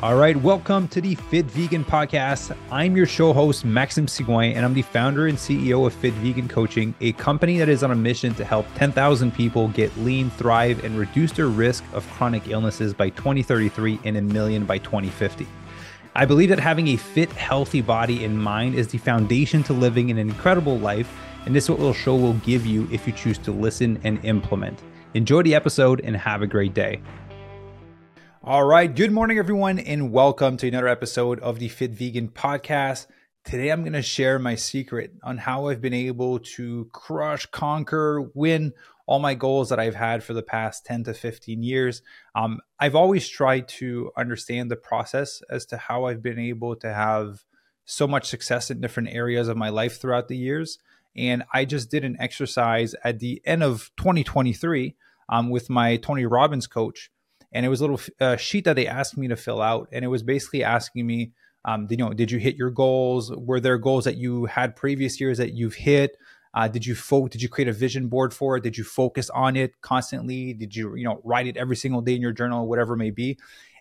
All right, welcome to the Fit Vegan Podcast. I'm your show host, Maxime Sigouin, and I'm the founder and CEO of Fit Vegan Coaching, a company that is on a mission to help 10,000 people get lean, thrive, and reduce their risk of chronic illnesses by 2033 and a million by 2050. I believe that having a fit, healthy body and mind is the foundation to living an incredible life, and this is what we'll show will give you if you choose to listen and implement. Enjoy the episode and have a great day. All right. Good morning, everyone, and welcome to another episode of the Fit Vegan Podcast. Today, I'm going to share my secret on how I've been able to crush, conquer, win all my goals that I've had for the past 10 to 15 years. Um, I've always tried to understand the process as to how I've been able to have so much success in different areas of my life throughout the years. And I just did an exercise at the end of 2023 um, with my Tony Robbins coach and it was a little uh, sheet that they asked me to fill out, and it was basically asking me, um, you know, did you hit your goals? Were there goals that you had previous years that you've hit? Uh, did you fo- did you create a vision board for it? Did you focus on it constantly? Did you you know write it every single day in your journal, whatever it may be?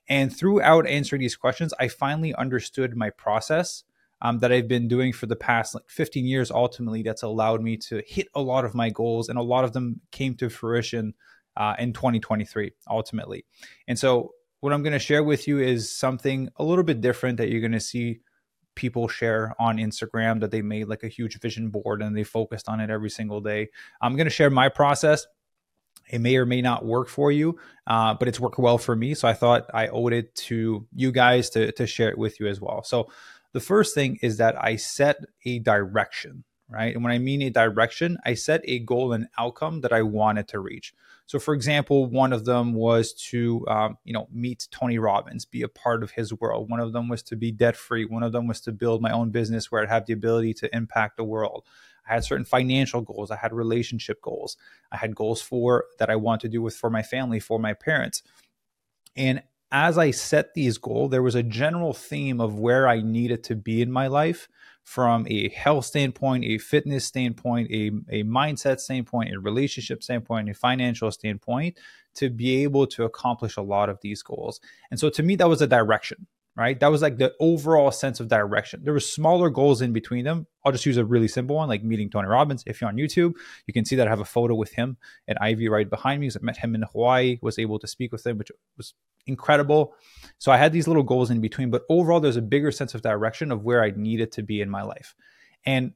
And throughout answering these questions, I finally understood my process um, that I've been doing for the past like 15 years. Ultimately, that's allowed me to hit a lot of my goals, and a lot of them came to fruition uh, in 2023 ultimately. And so, what I'm going to share with you is something a little bit different that you're going to see people share on Instagram that they made like a huge vision board and they focused on it every single day. I'm going to share my process. It may or may not work for you, uh, but it's worked well for me. So I thought I owed it to you guys to, to share it with you as well. So the first thing is that I set a direction, right? And when I mean a direction, I set a goal and outcome that I wanted to reach. So, for example, one of them was to, um, you know, meet Tony Robbins, be a part of his world. One of them was to be debt free. One of them was to build my own business where I'd have the ability to impact the world. I had certain financial goals. I had relationship goals. I had goals for that I want to do with for my family, for my parents. And as I set these goals, there was a general theme of where I needed to be in my life from a health standpoint, a fitness standpoint, a, a mindset standpoint, a relationship standpoint, a financial standpoint to be able to accomplish a lot of these goals. And so to me, that was a direction, right? That was like the overall sense of direction. There were smaller goals in between them. I'll just use a really simple one, like meeting Tony Robbins. If you're on YouTube, you can see that I have a photo with him and Ivy right behind me. Because I met him in Hawaii, was able to speak with him, which was incredible. So I had these little goals in between, but overall, there's a bigger sense of direction of where I needed to be in my life. And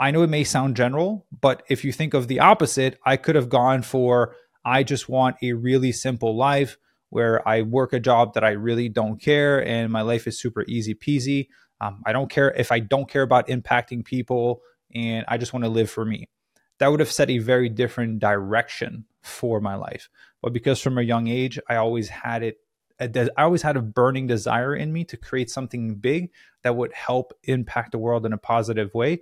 I know it may sound general, but if you think of the opposite, I could have gone for I just want a really simple life where I work a job that I really don't care and my life is super easy peasy. Um, I don't care if I don't care about impacting people and I just want to live for me. That would have set a very different direction for my life. But because from a young age, I always had it I always had a burning desire in me to create something big that would help impact the world in a positive way.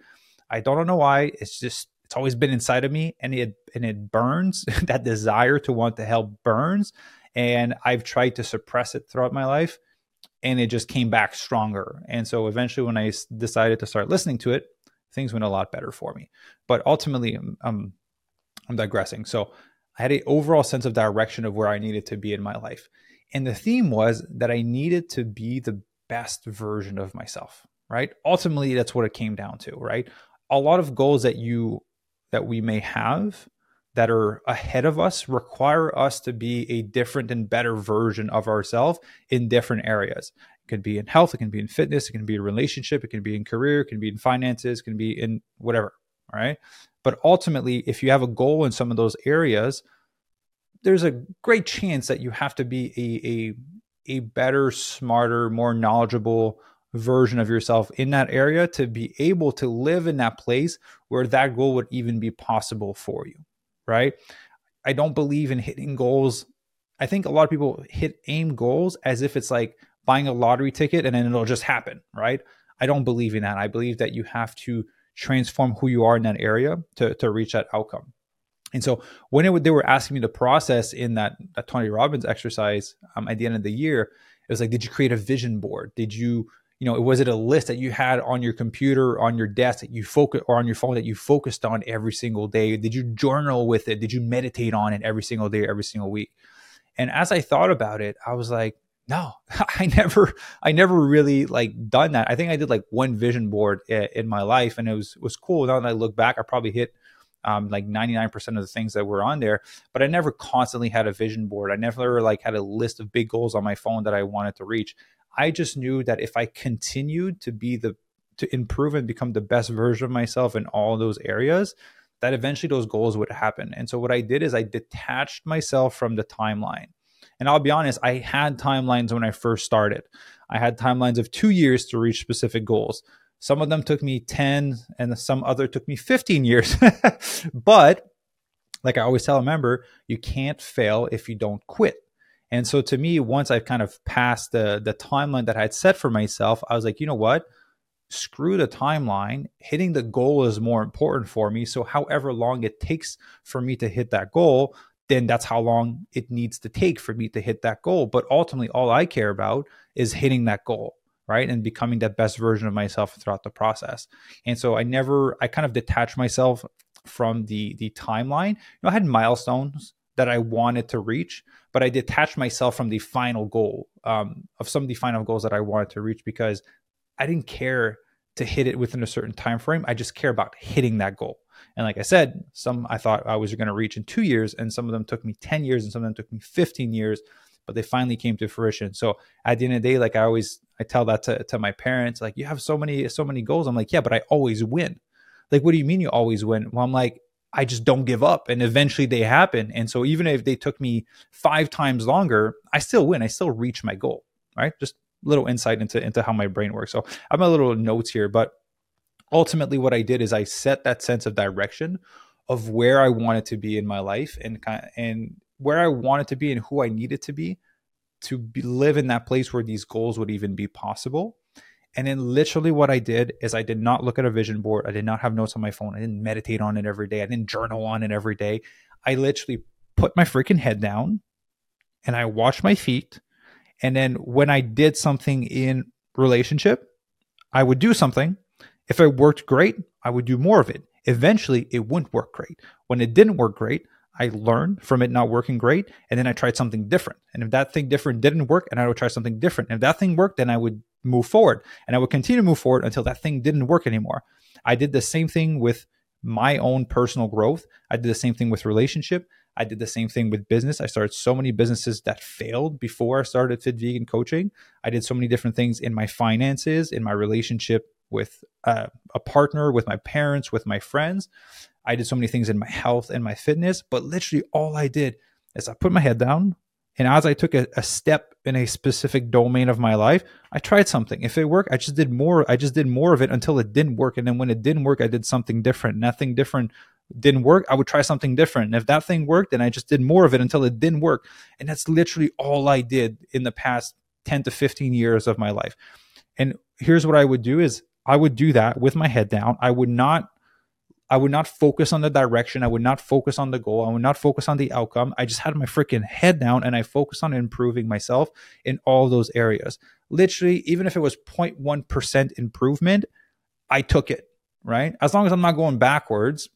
I don't know why. It's just it's always been inside of me, and it and it burns. that desire to want to help burns, and I've tried to suppress it throughout my life, and it just came back stronger. And so eventually, when I decided to start listening to it, things went a lot better for me. But ultimately, I'm digressing. So I had an overall sense of direction of where I needed to be in my life. And the theme was that I needed to be the best version of myself, right? Ultimately, that's what it came down to, right? A lot of goals that you that we may have that are ahead of us require us to be a different and better version of ourselves in different areas. It can be in health, it can be in fitness, it can be in relationship, it can be in career, it can be in finances, it can be in whatever, right? But ultimately, if you have a goal in some of those areas, there's a great chance that you have to be a, a, a better, smarter, more knowledgeable version of yourself in that area to be able to live in that place where that goal would even be possible for you, right? I don't believe in hitting goals. I think a lot of people hit aim goals as if it's like buying a lottery ticket and then it'll just happen, right? I don't believe in that. I believe that you have to transform who you are in that area to, to reach that outcome. And so when it, they were asking me to process in that, that Tony Robbins exercise um, at the end of the year, it was like, did you create a vision board? Did you, you know, was it a list that you had on your computer, on your desk that you focus, or on your phone that you focused on every single day? Did you journal with it? Did you meditate on it every single day, every single week? And as I thought about it, I was like, no, I never, I never really like done that. I think I did like one vision board in my life, and it was was cool. Now that I look back, I probably hit um, like 99% of the things that were on there, but I never constantly had a vision board. I never like had a list of big goals on my phone that I wanted to reach. I just knew that if I continued to be the to improve and become the best version of myself in all those areas, that eventually those goals would happen. And so what I did is I detached myself from the timeline. And I'll be honest, I had timelines when I first started. I had timelines of two years to reach specific goals. Some of them took me 10 and some other took me 15 years. but like I always tell a member, you can't fail if you don't quit. And so to me, once I've kind of passed the the timeline that I had set for myself, I was like, you know what? Screw the timeline. Hitting the goal is more important for me. So however long it takes for me to hit that goal, then that's how long it needs to take for me to hit that goal. But ultimately, all I care about is hitting that goal right and becoming that best version of myself throughout the process and so i never i kind of detached myself from the the timeline you know i had milestones that i wanted to reach but i detached myself from the final goal um, of some of the final goals that i wanted to reach because i didn't care to hit it within a certain time frame i just care about hitting that goal and like i said some i thought i was going to reach in two years and some of them took me 10 years and some of them took me 15 years but they finally came to fruition. So at the end of the day, like I always I tell that to, to my parents, like, you have so many, so many goals. I'm like, yeah, but I always win. Like, what do you mean you always win? Well, I'm like, I just don't give up. And eventually they happen. And so even if they took me five times longer, I still win. I still reach my goal. Right. Just a little insight into, into how my brain works. So I have a little notes here, but ultimately what I did is I set that sense of direction of where I wanted to be in my life and and where I wanted to be and who I needed to be to be, live in that place where these goals would even be possible. And then literally what I did is I did not look at a vision board. I did not have notes on my phone. I didn't meditate on it every day. I didn't journal on it every day. I literally put my freaking head down and I washed my feet. And then when I did something in relationship, I would do something. If it worked great, I would do more of it. Eventually, it wouldn't work great. When it didn't work great, I learned from it not working great, and then I tried something different. And if that thing different didn't work, and I would try something different. And if that thing worked, then I would move forward, and I would continue to move forward until that thing didn't work anymore. I did the same thing with my own personal growth. I did the same thing with relationship. I did the same thing with business. I started so many businesses that failed before I started Fit Vegan coaching. I did so many different things in my finances, in my relationship with uh, a partner, with my parents, with my friends. I did so many things in my health and my fitness, but literally all I did is I put my head down. And as I took a, a, step in a specific domain of my life, I tried something. If it worked, I just did more. I just did more of it until it didn't work. And then when it didn't work, I did something different. Nothing different didn't work. I would try something different. And if that thing worked, then I just did more of it until it didn't work. And that's literally all I did in the past 10 to 15 years of my life. And here's what I would do is I would do that with my head down. I would not I would not focus on the direction. I would not focus on the goal. I would not focus on the outcome. I just had my freaking head down and I focused on improving myself in all those areas. Literally, even if it was 0.1% improvement, I took it, right? As long as I'm not going backwards,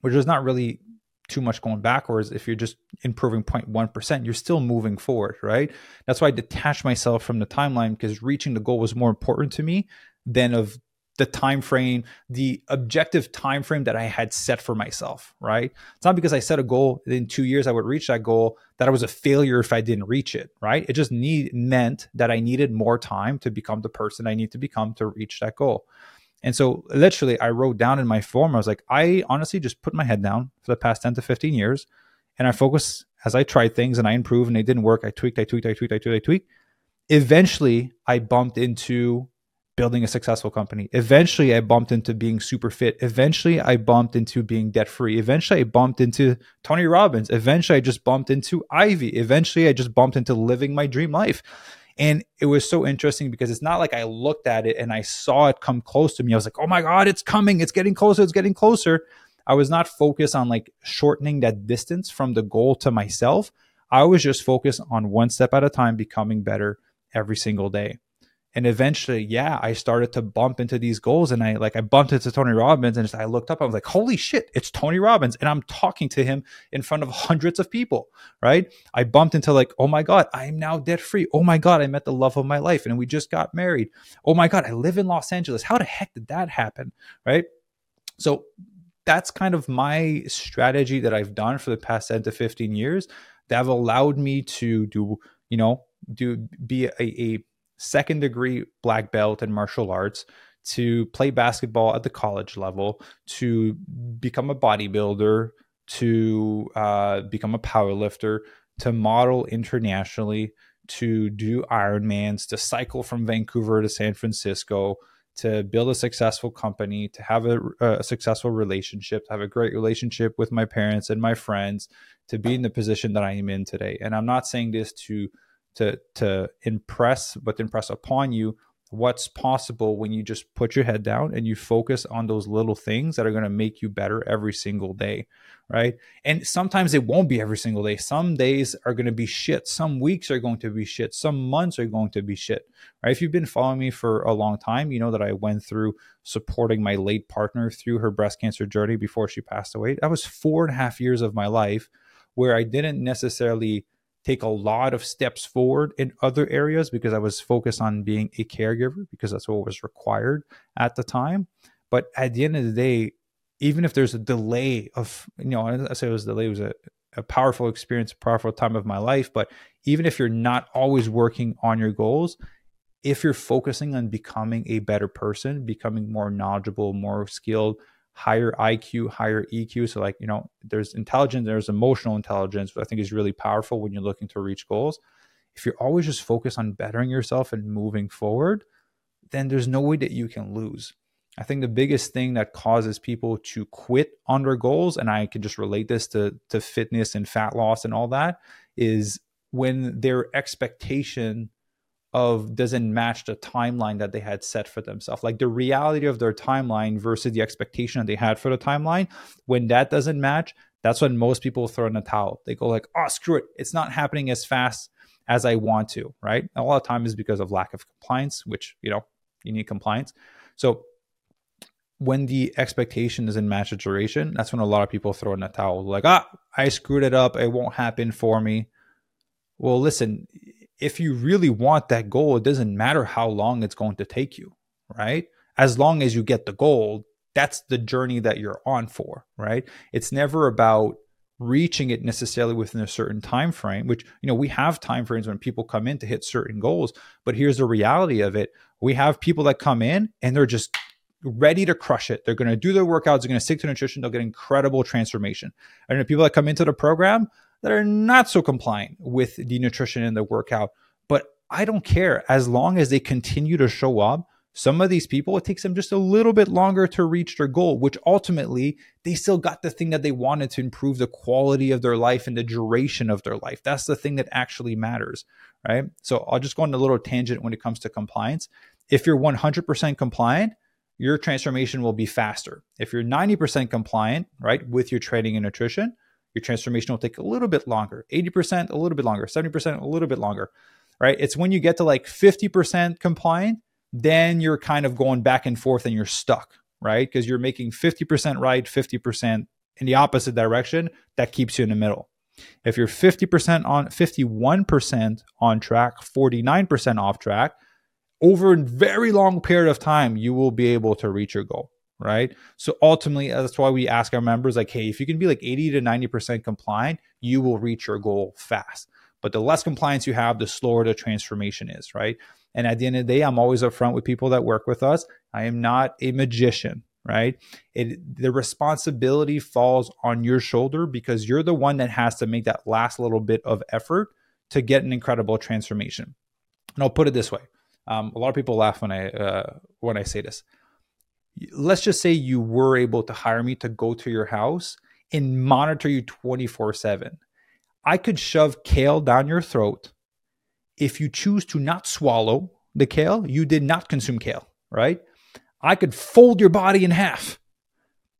which is not really too much going backwards. If you're just improving 0.1%, you're still moving forward, right? That's why I detached myself from the timeline because reaching the goal was more important to me than of the time frame the objective time frame that i had set for myself right? It's not because i set a goal in two years i would reach that goal that i was a failure if i didn't reach it right? It just need meant that i needed more time to become the person i need to become to reach that goal. And so literally i wrote down in my form i was like i honestly just put my head down for the past 10 to 15 years and i focus as i tried things and i improved and they didn't work. I tweaked i tweaked i tweaked i tweaked i tweaked. Eventually i bumped into building a successful company. Eventually, I bumped into being super fit. Eventually, I bumped into being debt free. Eventually, I bumped into Tony Robbins. Eventually, I just bumped into Ivy. Eventually, I just bumped into living my dream life. And it was so interesting because it's not like I looked at it and I saw it come close to me. I was like, oh my God, it's coming. It's getting closer. It's getting closer. I was not focused on like shortening that distance from the goal to myself. I was just focused on one step at a time, becoming better every single day. And eventually yeah i started to bump into these goals and i like i bumped into tony robbins and i looked up i was like holy shit it's tony robbins. And i'm talking to him in front of hundreds of people right? I bumped into like oh my god i'm now debt free. Oh my god i met the love of my life and we just got married. Oh my god i live in los angeles. How the heck did that happen? Right? So that's kind of my strategy that i've done for the past 10 to 15 years that have allowed me to do you know do be a, a second degree black belt in martial arts to play basketball at the college level to become a bodybuilder to uh, become a powerlifter to model internationally to do ironmans to cycle from vancouver to san francisco to build a successful company to have a, a successful relationship to have a great relationship with my parents and my friends to be in the position that i am in today. And i'm not saying this to to to impress but impress upon you what's possible when you just put your head down and you focus on those little things that are going to make you better every single day right? And sometimes it won't be every single day. Some days are going to be shit. Some weeks are going to be shit. Some months are going to be shit right? If you've been following me for a long time you know that i went through supporting my late partner through her breast cancer journey before she passed away. That was four and a half years of my life where i didn't necessarily take a lot of steps forward in other areas because I was focused on being a caregiver because that's what was required at the time. But at the end of the day, even if there's a delay of, you know, I say it was a delay, it was a, a powerful experience, a powerful time of my life. But even if you're not always working on your goals, if you're focusing on becoming a better person, becoming more knowledgeable, more skilled, higher IQ, higher EQ. So, like, you know, there's intelligence, there's emotional intelligence, I think is really powerful when you're looking to reach goals. If you're always just focused on bettering yourself and moving forward, then there's no way that you can lose. I think the biggest thing that causes people to quit on their goals, and I can just relate this to, to fitness and fat loss and all that, is when their expectation of doesn't match the timeline that they had set for themselves. Like the reality of their timeline versus the expectation that they had for the timeline when that doesn't match that's when most people throw in the towel. They go like oh screw it. It's not happening as fast as i want to right? A lot of times is because of lack of compliance which you know you need compliance. So when the expectation doesn't match the duration that's when a lot of people throw in the towel. Like ah i screwed it up. It won't happen for me. Well listen if you really want that goal, it doesn't matter how long it's going to take you, right? As long as you get the goal, that's the journey that you're on for, right? It's never about reaching it necessarily within a certain time frame which you know we have time frames when people come in to hit certain goals but here's the reality of it we have people that come in and they're just ready to crush it they're going to do their workouts they're going to stick to nutrition they'll get incredible transformation and the people that come into the program that are not so compliant with the nutrition and the workout. But I don't care as long as they continue to show up. Some of these people, it takes them just a little bit longer to reach their goal, which ultimately they still got the thing that they wanted to improve the quality of their life and the duration of their life. That's the thing that actually matters, right? So I'll just go on a little tangent when it comes to compliance. If you're 100% compliant, your transformation will be faster. If you're 90% compliant, right, with your training and nutrition, your transformation will take a little bit longer 80% a little bit longer 70% a little bit longer right? It's when you get to like 50% compliant then you're kind of going back and forth and you're stuck right? Because you're making 50% right 50% in the opposite direction that keeps you in the middle. If you're 50% on 51% on track 49% off track over a very long period of time you will be able to reach your goal right? So ultimately, that's why we ask our members, like, hey, if you can be like 80 to 90% compliant, you will reach your goal fast. But the less compliance you have, the slower the transformation is, right? And at the end of the day, I'm always upfront with people that work with us. I am not a magician, right? It the responsibility falls on your shoulder because you're the one that has to make that last little bit of effort to get an incredible transformation. And I'll put it this way: um, a lot of people laugh when I uh, when I say this let's just say you were able to hire me to go to your house and monitor you 24 7. I could shove kale down your throat. If you choose to not swallow the kale, you did not consume kale, right? I could fold your body in half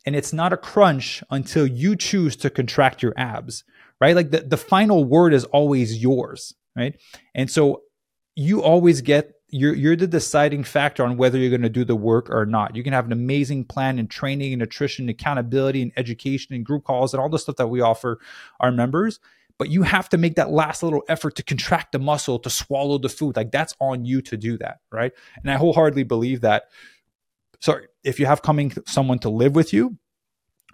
and it's not a crunch until you choose to contract your abs, right? Like the, the final word is always yours, right? And so you always get you're you're the deciding factor on whether you're going to do the work or not. You can have an amazing plan in training and nutrition, accountability and education and group calls and all the stuff that we offer our members. But you have to make that last little effort to contract the muscle to swallow the food. Like that's on you to do that, right? And I wholeheartedly believe that. Sorry, if you have coming someone to live with you,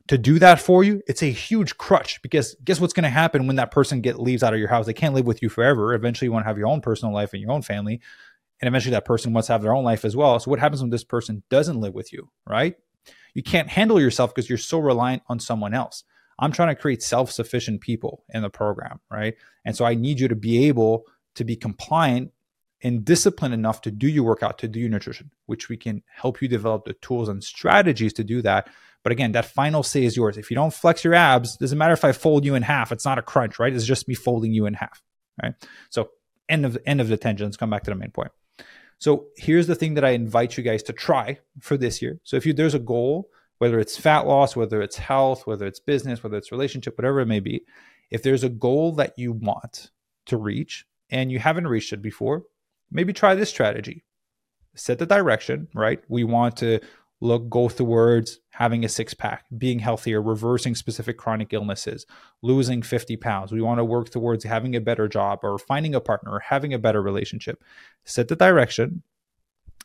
to do that for you, it's a huge crutch because guess what's going to happen when that person get leaves out of your house? They can't live with you forever. Eventually, you want to have your own personal life and your own family and eventually that person wants to have their own life as well. So what happens when this person doesn't live with you, right? You can't handle yourself because you're so reliant on someone else. I'm trying to create self-sufficient people in the program, right? And so I need you to be able to be compliant and disciplined enough to do your workout, to do your nutrition, which we can help you develop the tools and strategies to do that. But again, that final say is yours. If you don't flex your abs, doesn't matter if I fold you in half. It's not a crunch, right? It's just me folding you in half, right? So end of end of the tangent. Let's come back to the main point. So here's the thing that I invite you guys to try for this year. So if you there's a goal, whether it's fat loss, whether it's health, whether it's business, whether it's relationship, whatever it may be, if there's a goal that you want to reach and you haven't reached it before, maybe try this strategy. Set the direction, right? We want to look go towards having a six pack being healthier reversing specific chronic illnesses losing 50 pounds. We want to work towards having a better job or finding a partner or having a better relationship. Set the direction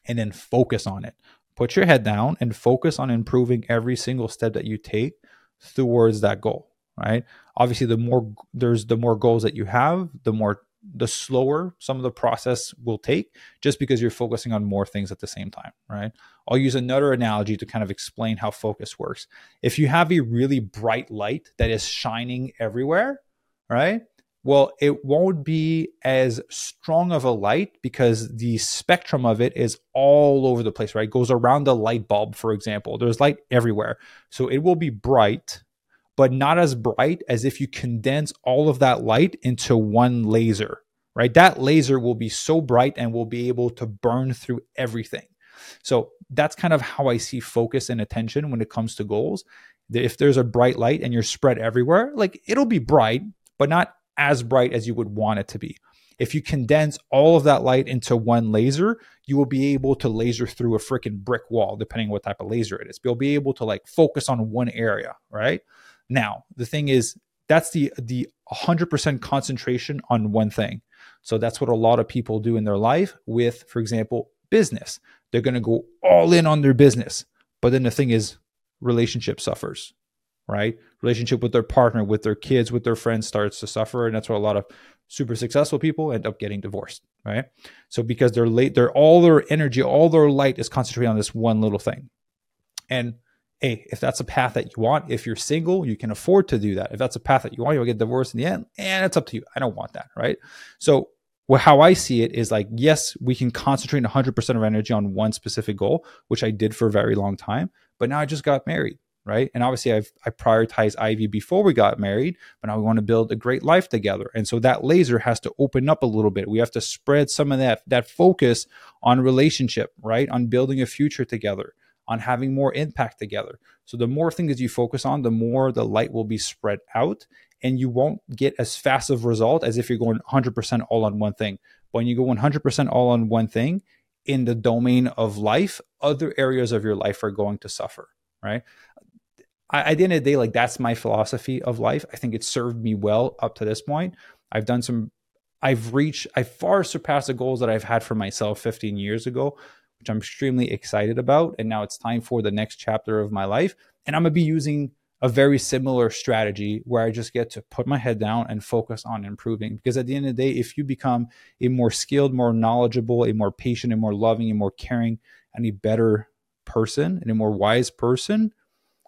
and then focus on it. Put your head down and focus on improving every single step that you take towards that goal right? Obviously the more there's the more goals that you have the more the slower some of the process will take just because you're focusing on more things at the same time, right? I'll use another analogy to kind of explain how focus works. If you have a really bright light that is shining everywhere, right? Well, it won't be as strong of a light because the spectrum of it is all over the place, right? It goes around the light bulb, for example. There's light everywhere. So it will be bright, but not as bright as if you condense all of that light into one laser, right? That laser will be so bright and will be able to burn through everything. So that's kind of how I see focus and attention when it comes to goals. If there's a bright light and you're spread everywhere, like it'll be bright, but not as bright as you would want it to be. If you condense all of that light into one laser, you will be able to laser through a freaking brick wall, depending on what type of laser it is. You'll be able to like focus on one area, right? Now, the thing is, that's the the 100% concentration on one thing. So that's what a lot of people do in their life with, for example, business. They're going to go all in on their business. But then the thing is, relationship suffers, right? Relationship with their partner, with their kids, with their friends starts to suffer. And that's where a lot of super successful people end up getting divorced, right? So because they're late, they're all their energy, all their light is concentrated on this one little thing. And hey, if that's a path that you want, if you're single, you can afford to do that. If that's a path that you want, you'll get divorced in the end, and it's up to you. I don't want that, right? So, well, how I see it is like, yes, we can concentrate 100% of energy on one specific goal, which I did for a very long time, but now I just got married, right? And obviously, I've I prioritized Ivy before we got married, but now we want to build a great life together, and so that laser has to open up a little bit. We have to spread some of that that focus on relationship, right? On building a future together on having more impact together. So the more things you focus on, the more the light will be spread out and you won't get as fast of result as if you're going 100% all on one thing. But when you go 100% all on one thing in the domain of life, other areas of your life are going to suffer, right? I, at the end of the day, like that's my philosophy of life. I think it served me well up to this point. I've done some I've reached, I far surpassed the goals that I've had for myself 15 years ago which I'm extremely excited about. And now it's time for the next chapter of my life. And I'm going to be using a very similar strategy where I just get to put my head down and focus on improving. Because at the end of the day, if you become a more skilled, more knowledgeable, a more patient, a more loving, a more caring, and a better person and a more wise person,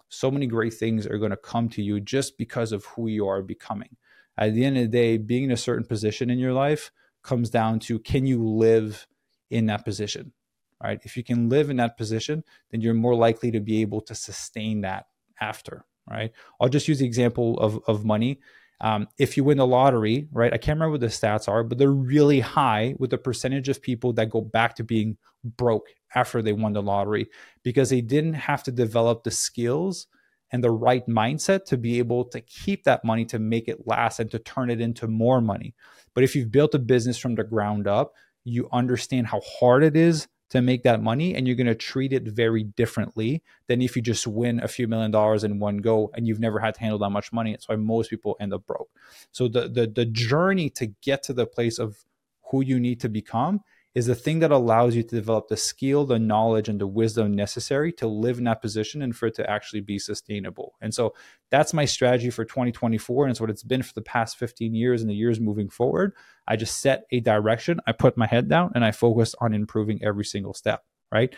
so many great things are going to come to you just because of who you are becoming. At the end of the day, being in a certain position in your life comes down to can you live in that position? Right? If you can live in that position, then you're more likely to be able to sustain that after, right? I'll just use the example of, of money. Um, if you win the lottery, right? I can't remember what the stats are, but they're really high with the percentage of people that go back to being broke after they won the lottery because they didn't have to develop the skills and the right mindset to be able to keep that money to make it last and to turn it into more money. But if you've built a business from the ground up, you understand how hard it is to make that money and you're going to treat it very differently than if you just win a few million dollars in one go and you've never had to handle that much money. That's why most people end up broke. So the the the journey to get to the place of who you need to become is the thing that allows you to develop the skill, the knowledge, and the wisdom necessary to live in that position and for it to actually be sustainable. And so that's my strategy for 2024. And it's what it's been for the past 15 years and the years moving forward. I just set a direction, I put my head down, and I focus on improving every single step, right?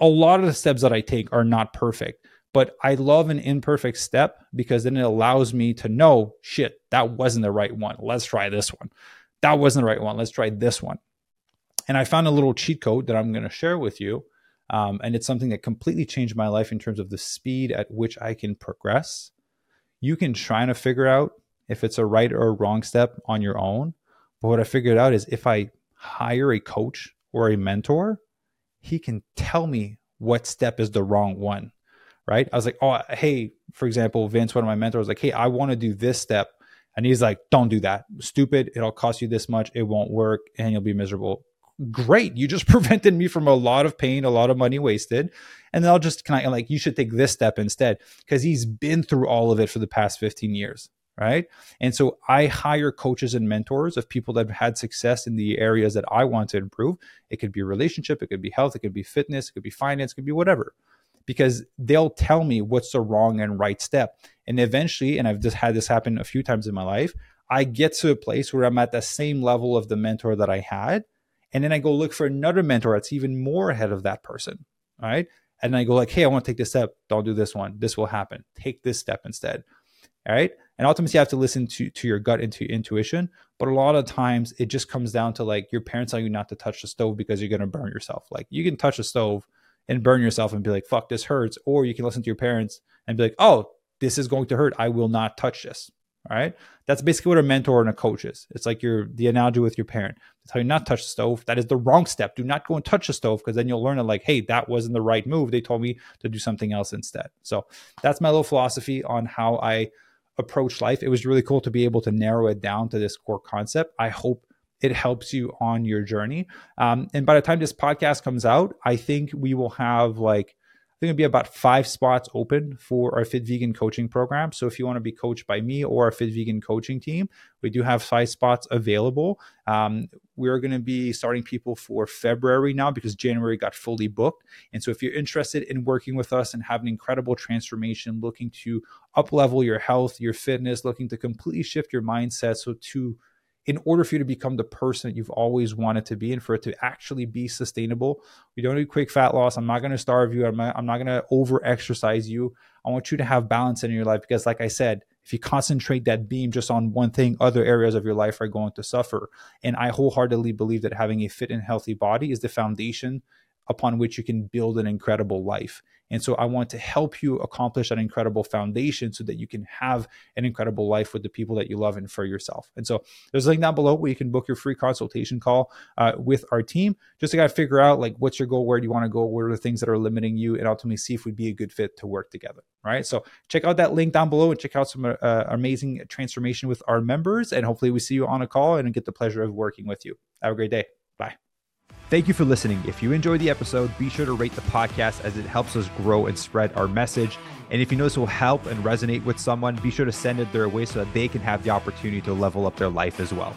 A lot of the steps that I take are not perfect, but I love an imperfect step because then it allows me to know shit, that wasn't the right one. Let's try this one. That wasn't the right one. Let's try this one and I found a little cheat code that I'm going to share with you. Um, and it's something that completely changed my life in terms of the speed at which I can progress. You can try to figure out if it's a right or a wrong step on your own. But what I figured out is if I hire a coach or a mentor, he can tell me what step is the wrong one. Right. I was like, oh, hey, for example, Vince, one of my mentors, like, hey, I want to do this step. And he's like, don't do that. Stupid. It'll cost you this much. It won't work and you'll be miserable great. You just prevented me from a lot of pain, a lot of money wasted. And then I'll just kind of like, you should take this step instead because he's been through all of it for the past 15 years. Right. And so I hire coaches and mentors of people that have had success in the areas that I want to improve. It could be relationship, it could be health, it could be fitness, it could be finance, it could be whatever because they'll tell me what's the wrong and right step. And eventually, and I've just had this happen a few times in my life, I get to a place where I'm at the same level of the mentor that I had, and then I go look for another mentor that's even more ahead of that person. Right. And I go like, hey, I want to take this step. Don't do this one. This will happen. Take this step instead. All right. And ultimately you have to listen to to your gut and to your intuition. But a lot of times it just comes down to like your parents telling you not to touch the stove because you're gonna burn yourself. Like you can touch the stove and burn yourself and be like, fuck, this hurts. Or you can listen to your parents and be like, oh, this is going to hurt. I will not touch this. Right. That's basically what a mentor and a coach is. It's like your the analogy with your parent. Tell you not touch the stove. That is the wrong step. Do not go and touch the stove because then you'll learn it like, hey, that wasn't the right move. They told me to do something else instead. So that's my little philosophy on how I approach life. It was really cool to be able to narrow it down to this core concept. I hope it helps you on your journey. Um, and by the time this podcast comes out, I think we will have like it'll be about five spots open for our Fit Vegan coaching program. So if you want to be coached by me or our Fit Vegan coaching team, we do have five spots available. Um, we're going to be starting people for February now because January got fully booked. And so if you're interested in working with us and having incredible transformation, looking to up level your health, your fitness, looking to completely shift your mindset so to in order for you to become the person that you've always wanted to be and for it to actually be sustainable. We don't need quick fat loss. I'm not going to starve you. I'm not, I'm not going to over exercise you. I want you to have balance in your life because, like I said, if you concentrate that beam just on one thing, other areas of your life are going to suffer. And I wholeheartedly believe that having a fit and healthy body is the foundation upon which you can build an incredible life. And so I want to help you accomplish that incredible foundation so that you can have an incredible life with the people that you love and for yourself. And so there's a link down below where you can book your free consultation call uh, with our team just to kind of figure out like what's your goal, where do you want to go, what are the things that are limiting you, and ultimately see if we'd be a good fit to work together. Right. So check out that link down below and check out some uh, amazing transformation with our members. And hopefully we see you on a call and get the pleasure of working with you. Have a great day. Thank you for listening. If you enjoyed the episode, be sure to rate the podcast as it helps us grow and spread our message. And if you know this will help and resonate with someone, be sure to send it their way so that they can have the opportunity to level up their life as well.